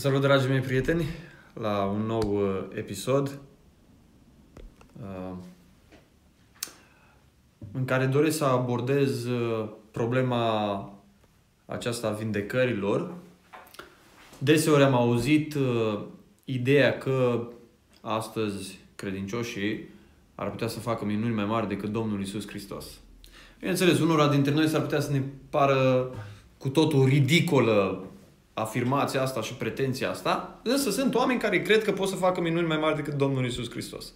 salut, dragii mei prieteni, la un nou uh, episod uh, în care doresc să abordez uh, problema aceasta a vindecărilor. Deseori am auzit uh, ideea că astăzi credincioșii ar putea să facă minuni mai mari decât Domnul Isus Hristos. Bineînțeles, unora dintre noi s-ar putea să ne pară cu totul ridicolă afirmația asta și pretenția asta, însă sunt oameni care cred că pot să facă minuni mai mari decât Domnul Isus Hristos.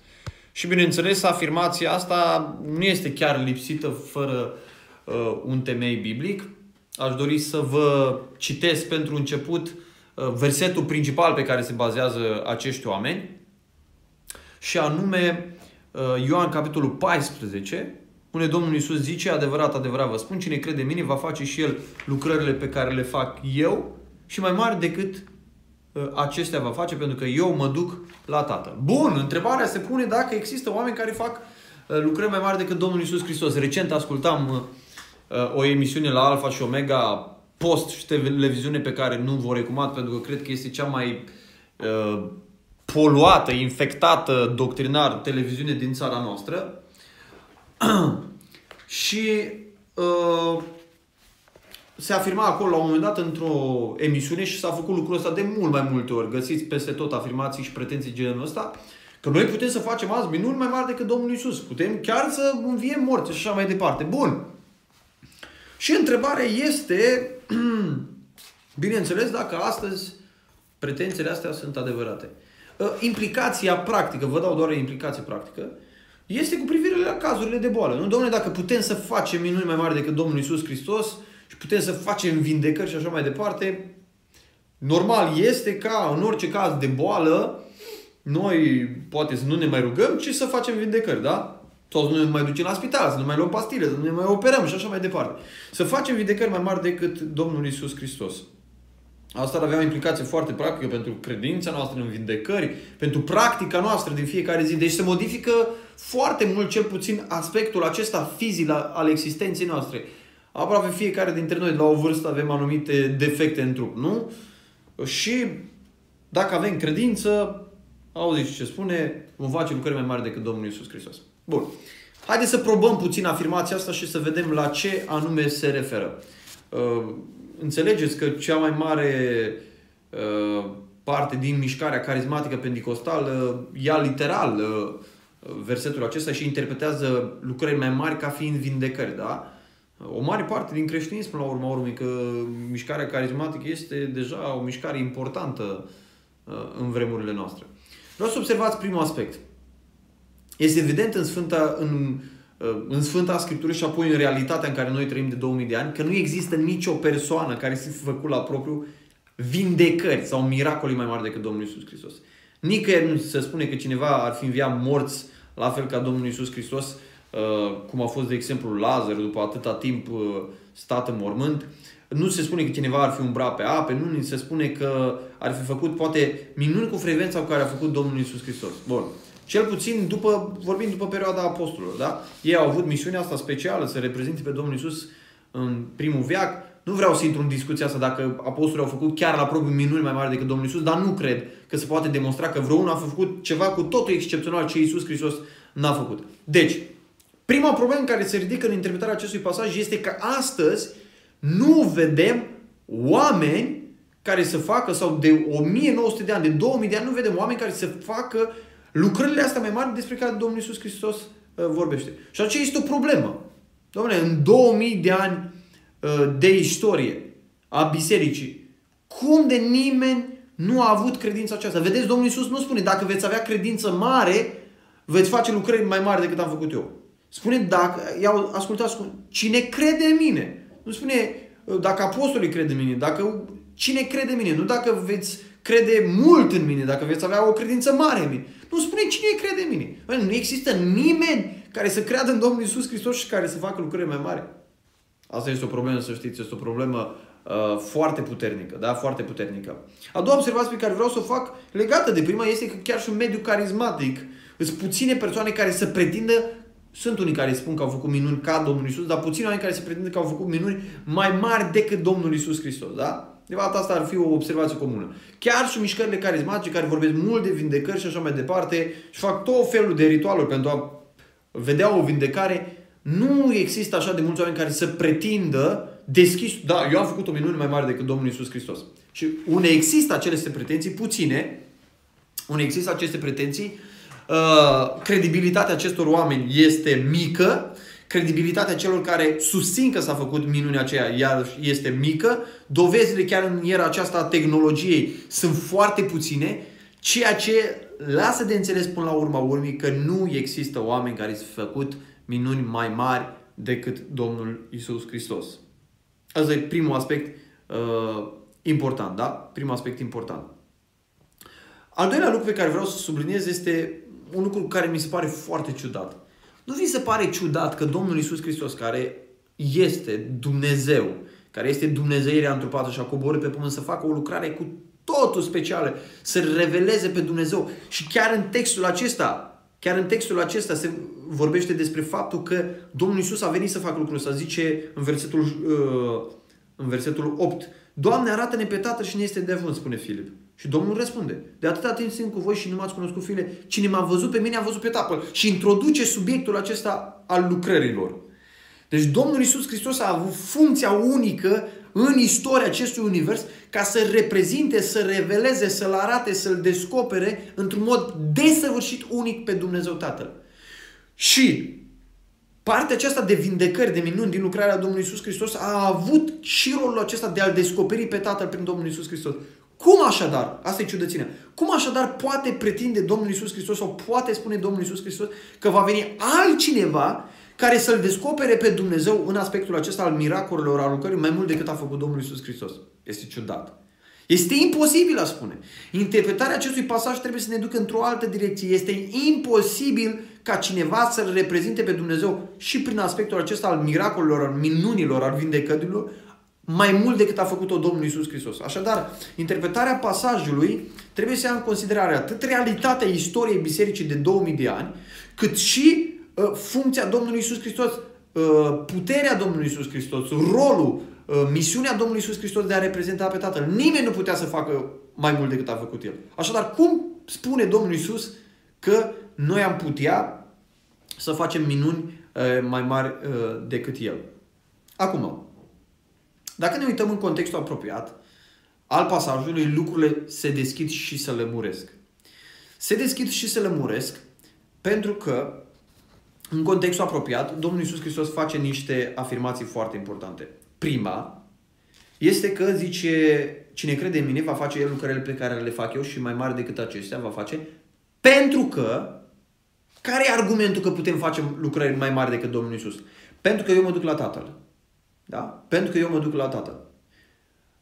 Și bineînțeles, afirmația asta nu este chiar lipsită fără uh, un temei biblic. Aș dori să vă citesc pentru început uh, versetul principal pe care se bazează acești oameni, și anume uh, Ioan capitolul 14, unde Domnul Isus zice, adevărat, adevărat vă spun, cine crede în mine va face și el lucrările pe care le fac eu și mai mari decât uh, acestea va face pentru că eu mă duc la Tatăl. Bun, întrebarea se pune dacă există oameni care fac uh, lucrări mai mari decât Domnul Isus Hristos. Recent ascultam uh, o emisiune la Alfa și Omega post și televiziune pe care nu vă recomand pentru că cred că este cea mai uh, poluată, infectată doctrinar televiziune din țara noastră. și uh, se afirma acolo la un moment dat într-o emisiune și s-a făcut lucrul ăsta de mult mai multe ori. Găsiți peste tot afirmații și pretenții genul ăsta că noi putem să facem azi minuni mai mari decât Domnul Isus. Putem chiar să înviem morți și așa mai departe. Bun. Și întrebarea este, bineînțeles, dacă astăzi pretențiile astea sunt adevărate. Ă, implicația practică, vă dau doar o implicație practică, este cu privire la cazurile de boală. Nu, domnule, dacă putem să facem minuni mai mari decât Domnul Isus Hristos, și putem să facem vindecări și așa mai departe, normal este ca în orice caz de boală, noi poate să nu ne mai rugăm, ci să facem vindecări, da? Sau să nu ne mai ducem la spital, să nu mai luăm pastile, să nu ne mai operăm și așa mai departe. Să facem vindecări mai mari decât Domnul Isus Hristos. Asta ar avea o implicație foarte practică pentru credința noastră în vindecări, pentru practica noastră din fiecare zi. Deci se modifică foarte mult, cel puțin, aspectul acesta fizic al existenței noastre aproape fiecare dintre noi la o vârstă avem anumite defecte în trup, nu? Și dacă avem credință, auziți ce spune, vom face lucrări mai mari decât Domnul Isus Hristos. Bun. Haideți să probăm puțin afirmația asta și să vedem la ce anume se referă. Uh, înțelegeți că cea mai mare uh, parte din mișcarea carismatică pentecostală ia literal uh, versetul acesta și interpretează lucrări mai mari ca fiind vindecări, da? O mare parte din creștinism, la urma urmei, că mișcarea carismatică este deja o mișcare importantă uh, în vremurile noastre. Vreau să observați primul aspect. Este evident în Sfânta, în, uh, în Sfânta Scriptură și apoi în realitatea în care noi trăim de 2000 de ani, că nu există nicio persoană care să fi făcut la propriu vindecări sau miracole mai mari decât Domnul Isus Hristos. Nicăieri nu se spune că cineva ar fi înviat morți la fel ca Domnul Isus Hristos Uh, cum a fost, de exemplu, Lazar, după atâta timp uh, stat în mormânt. Nu se spune că cineva ar fi umbrat pe ape, nu se spune că ar fi făcut, poate, minuni cu frecvența cu care a făcut Domnul Isus Hristos. Bun. Cel puțin după, vorbim după perioada apostolilor, da? Ei au avut misiunea asta specială să reprezinte pe Domnul Isus în primul veac. Nu vreau să intru în discuția asta dacă apostolii au făcut chiar la propriu minuni mai mari decât Domnul Isus, dar nu cred că se poate demonstra că vreunul a făcut ceva cu totul excepțional ce Isus Hristos n-a făcut. Deci, Prima problemă care se ridică în interpretarea acestui pasaj este că astăzi nu vedem oameni care să facă, sau de 1900 de ani, de 2000 de ani, nu vedem oameni care să facă lucrările astea mai mari despre care Domnul Iisus Hristos uh, vorbește. Și aceea este o problemă. Domnule, în 2000 de ani uh, de istorie a bisericii, cum de nimeni nu a avut credința aceasta? Vedeți, Domnul Iisus nu spune, dacă veți avea credință mare, veți face lucrări mai mari decât am făcut eu. Spune, dacă, iau, ascultați, cine crede în mine. Nu spune dacă apostolii cred în mine, dacă cine crede în mine, nu dacă veți crede mult în mine, dacă veți avea o credință mare în mine. Nu spune cine crede în mine. Bă, nu există nimeni care să creadă în Domnul Isus Hristos și care să facă lucruri mai mari. Asta este o problemă, să știți, este o problemă uh, foarte puternică, da? Foarte puternică. A doua observație pe care vreau să o fac legată de prima este că chiar și un mediu carismatic sunt puține persoane care să pretindă sunt unii care spun că au făcut minuni ca Domnul Isus, dar puțini oameni care se pretind că au făcut minuni mai mari decât Domnul Isus Hristos, da? De fapt, asta ar fi o observație comună. Chiar și mișcările carismatice care vorbesc mult de vindecări și așa mai departe și fac tot felul de ritualuri pentru a vedea o vindecare, nu există așa de mulți oameni care să pretindă deschis, da, eu am făcut o minune mai mare decât Domnul Isus Hristos. Și unde există aceste pretenții, puține, unde există aceste pretenții, uh, credibilitatea acestor oameni este mică, credibilitatea celor care susțin că s-a făcut minunea aceea iar este mică, dovezile chiar în era aceasta a tehnologiei sunt foarte puține, ceea ce lasă de înțeles până la urma urmei că nu există oameni care s-au făcut minuni mai mari decât Domnul Isus Hristos. Asta e primul aspect uh, important, da? Primul aspect important. Al doilea lucru pe care vreau să subliniez este un lucru care mi se pare foarte ciudat. Nu vi se pare ciudat că Domnul Isus Hristos, care este Dumnezeu, care este Dumnezeirea întrupată și a coborât pe pământ să facă o lucrare cu totul specială, să reveleze pe Dumnezeu. Și chiar în textul acesta, chiar în textul acesta se vorbește despre faptul că Domnul Isus a venit să facă lucrul ăsta. Zice în versetul, uh, în versetul 8, Doamne, arată-ne pe Tatăl și ne este de avânt, spune Filip. Și Domnul răspunde, de atâta timp sunt cu voi și nu m-ați cunoscut fiile, cine m-a văzut pe mine a văzut pe Tatăl. Și introduce subiectul acesta al lucrărilor. Deci Domnul Isus Hristos a avut funcția unică în istoria acestui univers ca să reprezinte, să reveleze, să-L arate, să-L descopere într-un mod desăvârșit unic pe Dumnezeu Tatăl. Și partea aceasta de vindecări, de minuni din lucrarea Domnului Isus Hristos a avut și rolul acesta de a-L descoperi pe Tatăl prin Domnul Isus Hristos. Cum așadar, asta e ciudățenia, cum așadar poate pretinde Domnul Isus Hristos sau poate spune Domnul Isus Hristos că va veni altcineva care să-L descopere pe Dumnezeu în aspectul acesta al miracolelor, al lucrării, mai mult decât a făcut Domnul Isus Hristos. Este ciudat. Este imposibil, a spune. Interpretarea acestui pasaj trebuie să ne ducă într-o altă direcție. Este imposibil ca cineva să-L reprezinte pe Dumnezeu și prin aspectul acesta al miracolelor, al minunilor, al vindecărilor, mai mult decât a făcut-o Domnul Isus Hristos. Așadar, interpretarea pasajului trebuie să ia în considerare atât realitatea istoriei bisericii de 2000 de ani, cât și uh, funcția Domnului Isus Hristos, uh, puterea Domnului Isus Hristos, rolul, uh, misiunea Domnului Isus Hristos de a reprezenta pe Tatăl. Nimeni nu putea să facă mai mult decât a făcut El. Așadar, cum spune Domnul Isus că noi am putea să facem minuni uh, mai mari uh, decât El? Acum, dacă ne uităm în contextul apropiat al pasajului, lucrurile se deschid și se lămuresc. Se deschid și se lămuresc pentru că în contextul apropiat, Domnul Iisus Hristos face niște afirmații foarte importante. Prima este că zice, cine crede în mine va face el lucrările pe care le fac eu și mai mari decât acestea va face, pentru că, care e argumentul că putem face lucrări mai mari decât Domnul Iisus? Pentru că eu mă duc la Tatăl. Da? Pentru că eu mă duc la Tatăl.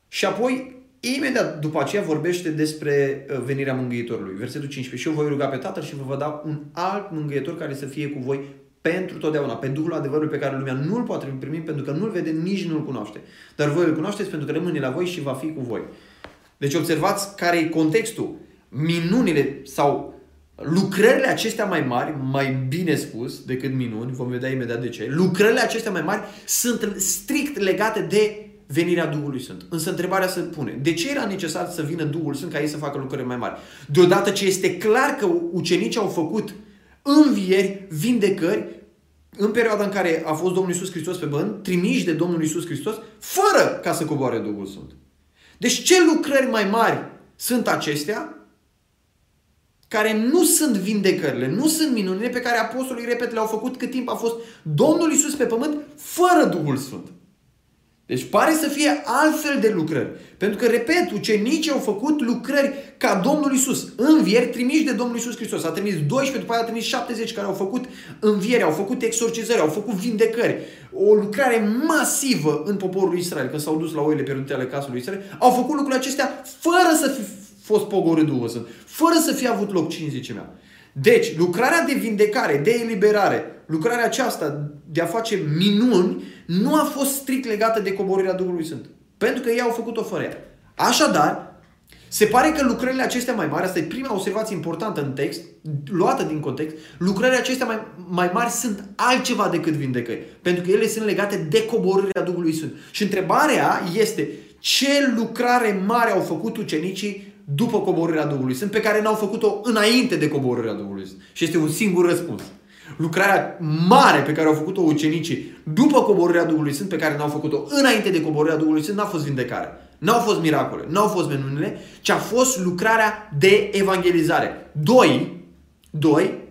Și apoi, imediat după aceea vorbește despre uh, venirea Mângâietorului. Versetul 15. Și eu voi ruga pe Tatăl și vă va da un alt Mângâietor care să fie cu voi pentru totdeauna, pe Duhul adevărului pe care lumea nu-l poate primi pentru că nu-l vede, nici nu-l cunoaște. Dar voi îl cunoașteți pentru că rămâne la voi și va fi cu voi. Deci observați care e contextul. Minunile sau lucrările acestea mai mari, mai bine spus decât minuni, vom vedea imediat de ce, lucrările acestea mai mari sunt strict legate de venirea Duhului Sfânt. Însă întrebarea se pune, de ce era necesar să vină Duhul Sfânt ca ei să facă lucrări mai mari? Deodată ce este clar că ucenicii au făcut învieri, vindecări, în perioada în care a fost Domnul Isus Hristos pe bănt, trimiși de Domnul Isus Hristos, fără ca să coboare Duhul Sfânt. Deci ce lucrări mai mari sunt acestea care nu sunt vindecările, nu sunt minunile pe care apostolii, repet, le-au făcut cât timp a fost Domnul Isus pe pământ fără Duhul Sfânt. Deci pare să fie altfel de lucrări. Pentru că, repet, ucenicii au făcut lucrări ca Domnul Isus. Învieri trimiși de Domnul Isus Hristos. A trimis 12, după aia a trimis 70 care au făcut învieri, au făcut exorcizări, au făcut vindecări. O lucrare masivă în poporul Israel, când s-au dus la oile pierdute ale casului Israel, au făcut lucrurile acestea fără să fi fost pogorât Duhul Sfânt, fără să fie avut loc cinzicimea. Deci, lucrarea de vindecare, de eliberare, lucrarea aceasta de a face minuni, nu a fost strict legată de coborârea Duhului Sfânt. Pentru că ei au făcut-o fără ea. Așadar, se pare că lucrările acestea mai mari, asta e prima observație importantă în text, luată din context, lucrările acestea mai, mai mari sunt altceva decât vindecări. Pentru că ele sunt legate de coborârea Duhului Sfânt. Și întrebarea este, ce lucrare mare au făcut ucenicii după coborârea Duhului Sfânt, pe care n-au făcut-o înainte de coborârea Duhului Sfânt. Și este un singur răspuns. Lucrarea mare pe care au făcut-o ucenicii după coborârea Duhului Sfânt, pe care n-au făcut-o înainte de coborârea Duhului Sfânt, n-a fost vindecare. N-au fost miracole, n-au fost menunile, ci a fost lucrarea de evangelizare. Doi, doi,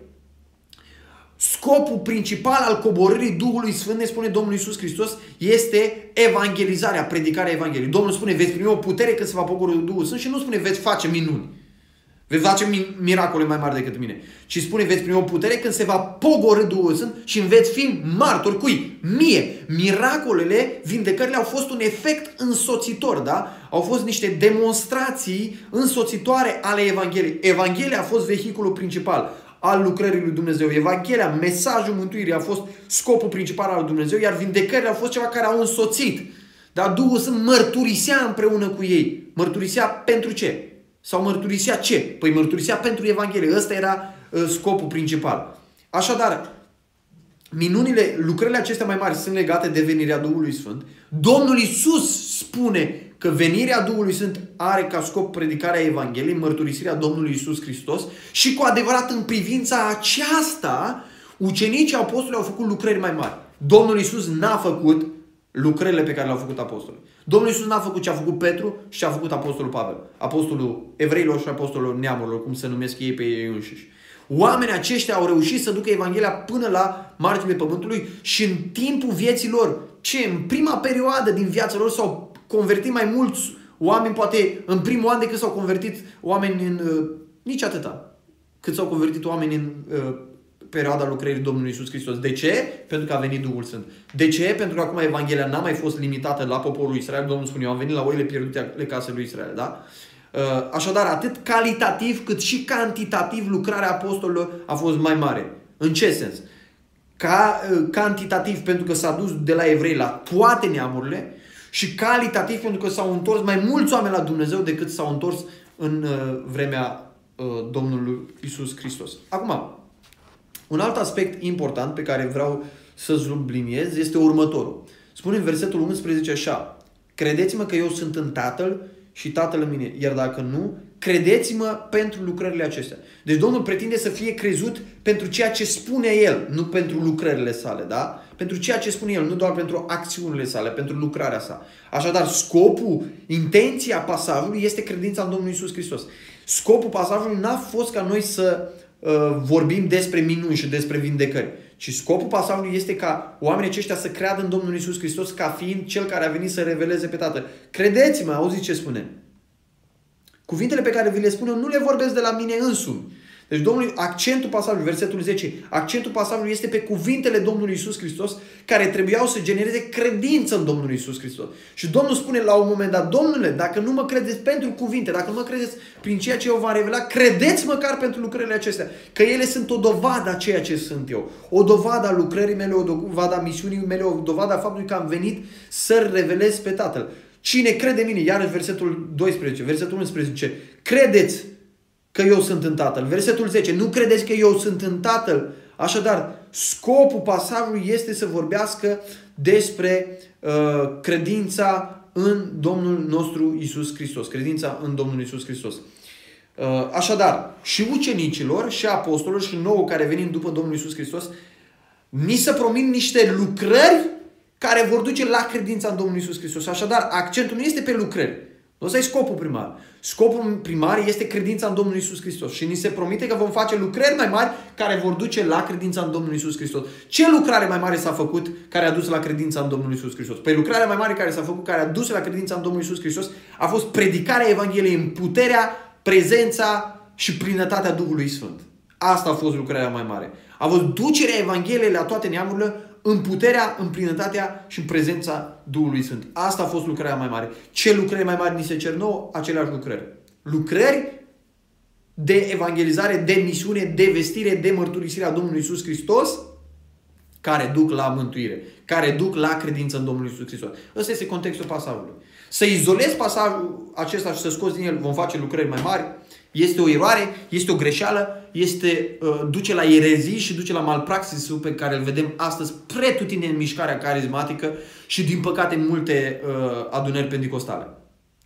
Scopul principal al coborârii Duhului Sfânt, ne spune Domnul Isus Hristos, este evangelizarea, predicarea Evangheliei. Domnul spune, veți primi o putere când se va pogorâ Duhul Sfânt și nu spune, veți face minuni. Veți face miracole mai mari decât mine. Și spune, veți primi o putere când se va pogorâ Duhul Sfânt și veți fi martori. Cui? Mie. Miracolele, vindecările au fost un efect însoțitor, da? Au fost niște demonstrații însoțitoare ale Evangheliei. Evanghelia a fost vehiculul principal al lucrării lui Dumnezeu. Evanghelia, mesajul mântuirii a fost scopul principal al lui Dumnezeu, iar vindecările au fost ceva care au însoțit. Dar Duhul Sfânt mărturisea împreună cu ei. Mărturisea pentru ce? Sau mărturisea ce? Păi mărturisea pentru Evanghelie. Ăsta era uh, scopul principal. Așadar, minunile, lucrările acestea mai mari sunt legate de venirea Duhului Sfânt. Domnul Isus spune că venirea Duhului Sfânt are ca scop predicarea Evangheliei, mărturisirea Domnului Isus Hristos și cu adevărat în privința aceasta, ucenicii apostolului au făcut lucrări mai mari. Domnul Isus n-a făcut lucrările pe care le-au făcut apostolii. Domnul Isus n-a făcut ce a făcut Petru și ce a făcut apostolul Pavel. Apostolul evreilor și apostolul neamurilor, cum se numesc ei pe ei înșiși. Oamenii aceștia au reușit să ducă Evanghelia până la marginile pământului și în timpul vieții lor, ce în prima perioadă din viața lor s-au convertit mai mulți oameni, poate în primul an decât s-au convertit oameni în... Uh, nici atâta. Cât s-au convertit oameni în uh, perioada lucrării Domnului Isus Hristos. De ce? Pentru că a venit Duhul Sfânt. De ce? Pentru că acum Evanghelia n-a mai fost limitată la poporul Israel. Domnul spune, eu am venit la oile pierdute ale casei lui Israel. Da? Uh, așadar, atât calitativ cât și cantitativ lucrarea apostolilor a fost mai mare. În ce sens? Ca, uh, cantitativ pentru că s-a dus de la evrei la toate neamurile și calitativ pentru că s-au întors mai mulți oameni la Dumnezeu decât s-au întors în uh, vremea uh, Domnului Isus Hristos. Acum, un alt aspect important pe care vreau să subliniez este următorul. Spune în versetul 11 așa, Credeți-mă că eu sunt în Tatăl și Tatăl în mine, iar dacă nu, credeți-mă pentru lucrările acestea. Deci Domnul pretinde să fie crezut pentru ceea ce spune El, nu pentru lucrările sale, da? Pentru ceea ce spune El, nu doar pentru acțiunile sale, pentru lucrarea sa. Așadar, scopul, intenția pasajului este credința în Domnul Isus Hristos. Scopul pasajului n-a fost ca noi să uh, vorbim despre minuni și despre vindecări, ci scopul pasajului este ca oamenii aceștia să creadă în Domnul Isus Hristos ca fiind Cel care a venit să reveleze pe Tatăl. Credeți-mă, auziți ce spune. Cuvintele pe care vi le spun eu nu le vorbesc de la mine însumi. Deci Domnul, accentul pasajului, versetul 10, accentul pasajului este pe cuvintele Domnului Isus Hristos care trebuiau să genereze credință în Domnul Isus Hristos. Și Domnul spune la un moment dat, Domnule, dacă nu mă credeți pentru cuvinte, dacă nu mă credeți prin ceea ce eu v-am revelat, credeți măcar pentru lucrările acestea, că ele sunt o dovadă a ceea ce sunt eu. O dovadă a lucrării mele, o dovadă a misiunii mele, o dovadă a faptului că am venit să revelez pe Tatăl. Cine crede în mine, iarăși versetul 12, versetul 11, credeți că eu sunt în Tatăl. Versetul 10, nu credeți că eu sunt în Tatăl. Așadar, scopul pasajului este să vorbească despre uh, credința în Domnul nostru Isus Hristos. Credința în Domnul Isus Hristos. Uh, așadar, și ucenicilor, și apostolilor, și nouă care venim după Domnul Isus Hristos, ni se promit niște lucrări care vor duce la credința în Domnul Isus Hristos. Așadar, accentul nu este pe lucrări. Ăsta e scopul primar. Scopul primar este credința în Domnul Isus Hristos. Și ni se promite că vom face lucrări mai mari care vor duce la credința în Domnul Isus Hristos. Ce lucrare mai mare s-a făcut care a dus la credința în Domnul Isus Hristos? Păi lucrarea mai mare care s-a făcut care a dus la credința în Domnul Isus Hristos a fost predicarea Evangheliei în puterea, prezența și plinătatea Duhului Sfânt. Asta a fost lucrarea mai mare. A fost ducerea Evangheliei la toate neamurile în puterea, în plinătatea și în prezența Duhului Sfânt. Asta a fost lucrarea mai mare. Ce lucrări mai mari ni se cer nouă? Aceleași lucrări. Lucrări de evangelizare, de misiune, de vestire, de mărturisire a Domnului Isus Hristos, care duc la mântuire, care duc la credință în Domnul Isus Hristos. Ăsta este contextul pasajului. Să izolezi pasajul acesta și să scoți din el, vom face lucrări mai mari, este o eroare, este o greșeală, este, uh, duce la erezii și duce la malpraxisul pe care îl vedem astăzi pretutine în mișcarea carismatică și din păcate în multe uh, adunări pentecostale.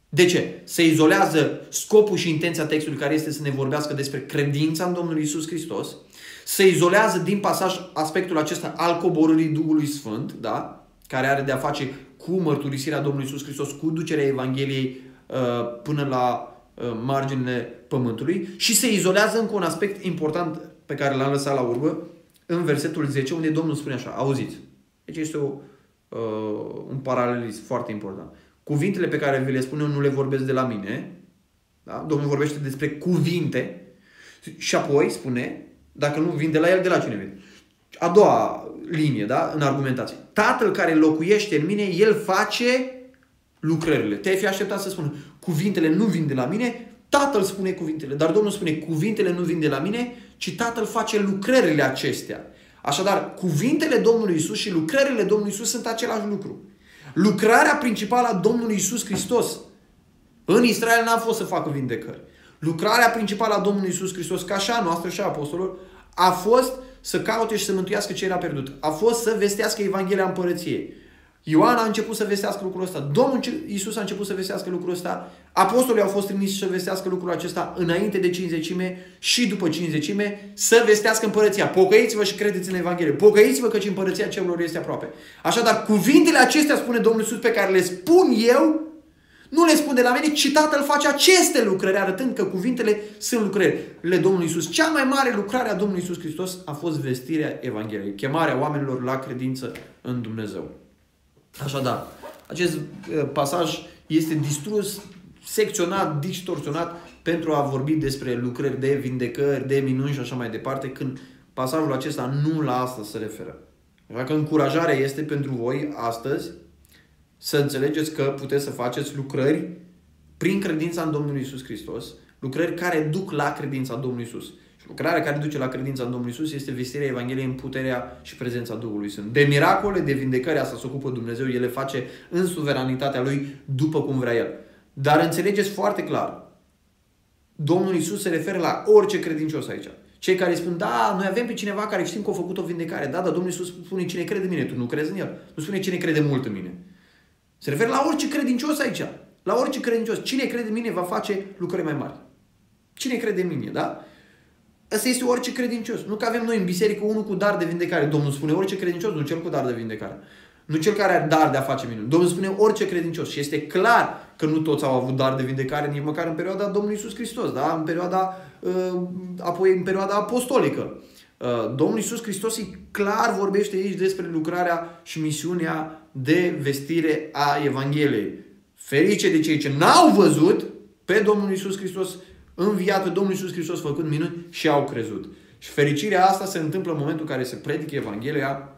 De ce? Se izolează scopul și intenția textului care este să ne vorbească despre credința în Domnul Isus Hristos. Se izolează din pasaj aspectul acesta al coborârii Duhului Sfânt, da? care are de-a face cu mărturisirea Domnului Isus Hristos, cu ducerea Evangheliei uh, până la uh, marginile pământului și se izolează încă un aspect important pe care l-am lăsat la urmă, în versetul 10, unde Domnul spune așa, auziți. Deci este o, uh, un paralelism foarte important. Cuvintele pe care vi le spun eu nu le vorbesc de la mine. Da? Domnul vorbește despre cuvinte și apoi spune, dacă nu vin de la el, de la cine vine? A doua linie, da? în argumentație. Tatăl care locuiește în mine, el face lucrările. Te-ai fi așteptat să spună, cuvintele nu vin de la mine, Tatăl spune cuvintele. Dar Domnul spune, cuvintele nu vin de la mine, ci Tatăl face lucrările acestea. Așadar, cuvintele Domnului Isus și lucrările Domnului Isus sunt același lucru. Lucrarea principală a Domnului Isus Hristos în Israel n-a fost să facă vindecări. Lucrarea principală a Domnului Isus Hristos, ca și a noastră și a apostolilor, a fost să caute și să mântuiască ce era pierdut. A fost să vestească Evanghelia Împărăției. Ioan a început să vestească lucrul ăsta. Domnul Isus a început să vestească lucrul ăsta. Apostolii au fost trimiși să vestească lucrul acesta înainte de cinzecime și după cinzecime să vestească împărăția. Pocăiți-vă și credeți în Evanghelie. Pocăiți-vă că împărăția celor este aproape. Așadar, cuvintele acestea, spune Domnul Isus, pe care le spun eu, nu le spun de la mine, ci Tatăl face aceste lucrări, arătând că cuvintele sunt lucrările Domnului Isus. Cea mai mare lucrare a Domnului Isus Hristos a fost vestirea Evangheliei, chemarea oamenilor la credință în Dumnezeu. Așadar, acest uh, pasaj este distrus, secționat, distorsionat pentru a vorbi despre lucrări de vindecări, de minuni și așa mai departe, când pasajul acesta nu la asta se referă. Așa că încurajarea este pentru voi astăzi să înțelegeți că puteți să faceți lucrări prin credința în Domnul Isus Hristos, lucrări care duc la credința Domnului Isus. Lucrarea care duce la credința în Domnul Isus este vestirea Evangheliei în puterea și prezența Duhului Sfânt. De miracole, de vindecare, asta se ocupă Dumnezeu, El le face în suveranitatea Lui după cum vrea El. Dar înțelegeți foarte clar, Domnul Isus se referă la orice credincios aici. Cei care spun, da, noi avem pe cineva care știm că a făcut o vindecare. Da, dar Domnul Isus spune cine crede în mine, tu nu crezi în El. Nu spune cine crede mult în mine. Se referă la orice credincios aici. La orice credincios. Cine crede în mine va face lucruri mai mari. Cine crede în mine, da? Asta este orice credincios. Nu că avem noi în biserică unul cu dar de vindecare. Domnul spune orice credincios, nu cel cu dar de vindecare. Nu cel care are dar de a face minuni. Domnul spune orice credincios. Și este clar că nu toți au avut dar de vindecare, nici măcar în perioada Domnului Isus Hristos, da? în perioada, uh, apoi în perioada apostolică. Uh, Domnul Isus Hristos e clar vorbește aici despre lucrarea și misiunea de vestire a Evangheliei. Ferice de cei ce n-au văzut pe Domnul Isus Hristos înviat pe Domnul Iisus Hristos făcând minuni și au crezut. Și fericirea asta se întâmplă în momentul în care se predică Evanghelia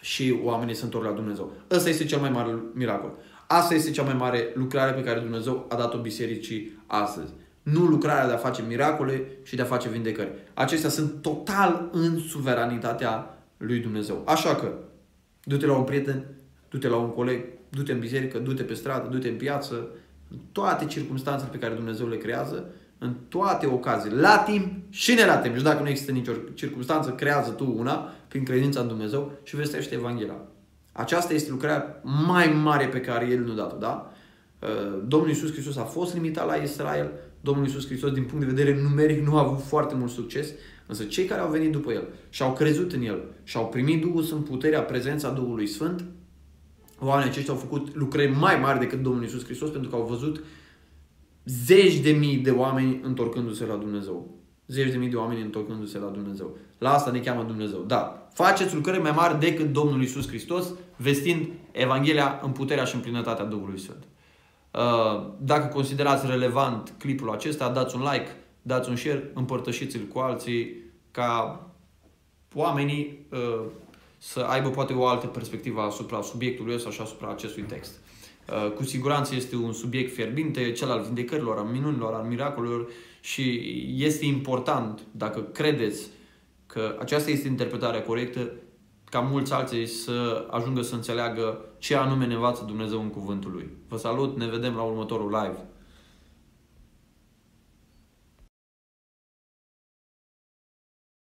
și oamenii se întorc la Dumnezeu. Ăsta este cel mai mare miracol. Asta este cea mai mare lucrare pe care Dumnezeu a dat-o bisericii astăzi. Nu lucrarea de a face miracole și de a face vindecări. Acestea sunt total în suveranitatea lui Dumnezeu. Așa că, du-te la un prieten, du-te la un coleg, du-te în biserică, du-te pe stradă, du-te în piață, în toate circunstanțele pe care Dumnezeu le creează în toate ocaziile, la timp și ne la timp. Și dacă nu există nicio circunstanță, creează tu una prin credința în Dumnezeu și vestește Evanghelia. Aceasta este lucrarea mai mare pe care El nu dat-o, da? Uh, Domnul Iisus Hristos a fost limitat la Israel, Domnul Iisus Hristos din punct de vedere numeric nu a avut foarte mult succes, însă cei care au venit după El și au crezut în El și au primit Duhul Sfânt, puterea, prezența Duhului Sfânt, oamenii aceștia au făcut lucrări mai mari decât Domnul Iisus Hristos pentru că au văzut zeci de mii de oameni întorcându-se la Dumnezeu. Zeci de mii de oameni întorcându-se la Dumnezeu. La asta ne cheamă Dumnezeu. Da, faceți lucrări mai mari decât Domnul Isus Hristos, vestind Evanghelia în puterea și în plinătatea Duhului Sfânt. Uh, dacă considerați relevant clipul acesta, dați un like, dați un share, împărtășiți-l cu alții ca oamenii uh, să aibă poate o altă perspectivă asupra subiectului ăsta și asupra acestui text. Uh, cu siguranță este un subiect fierbinte, cel al vindecărilor, al minunilor, al miracolelor și este important, dacă credeți că aceasta este interpretarea corectă, ca mulți alții să ajungă să înțeleagă ce anume ne învață Dumnezeu în cuvântul Lui. Vă salut, ne vedem la următorul live.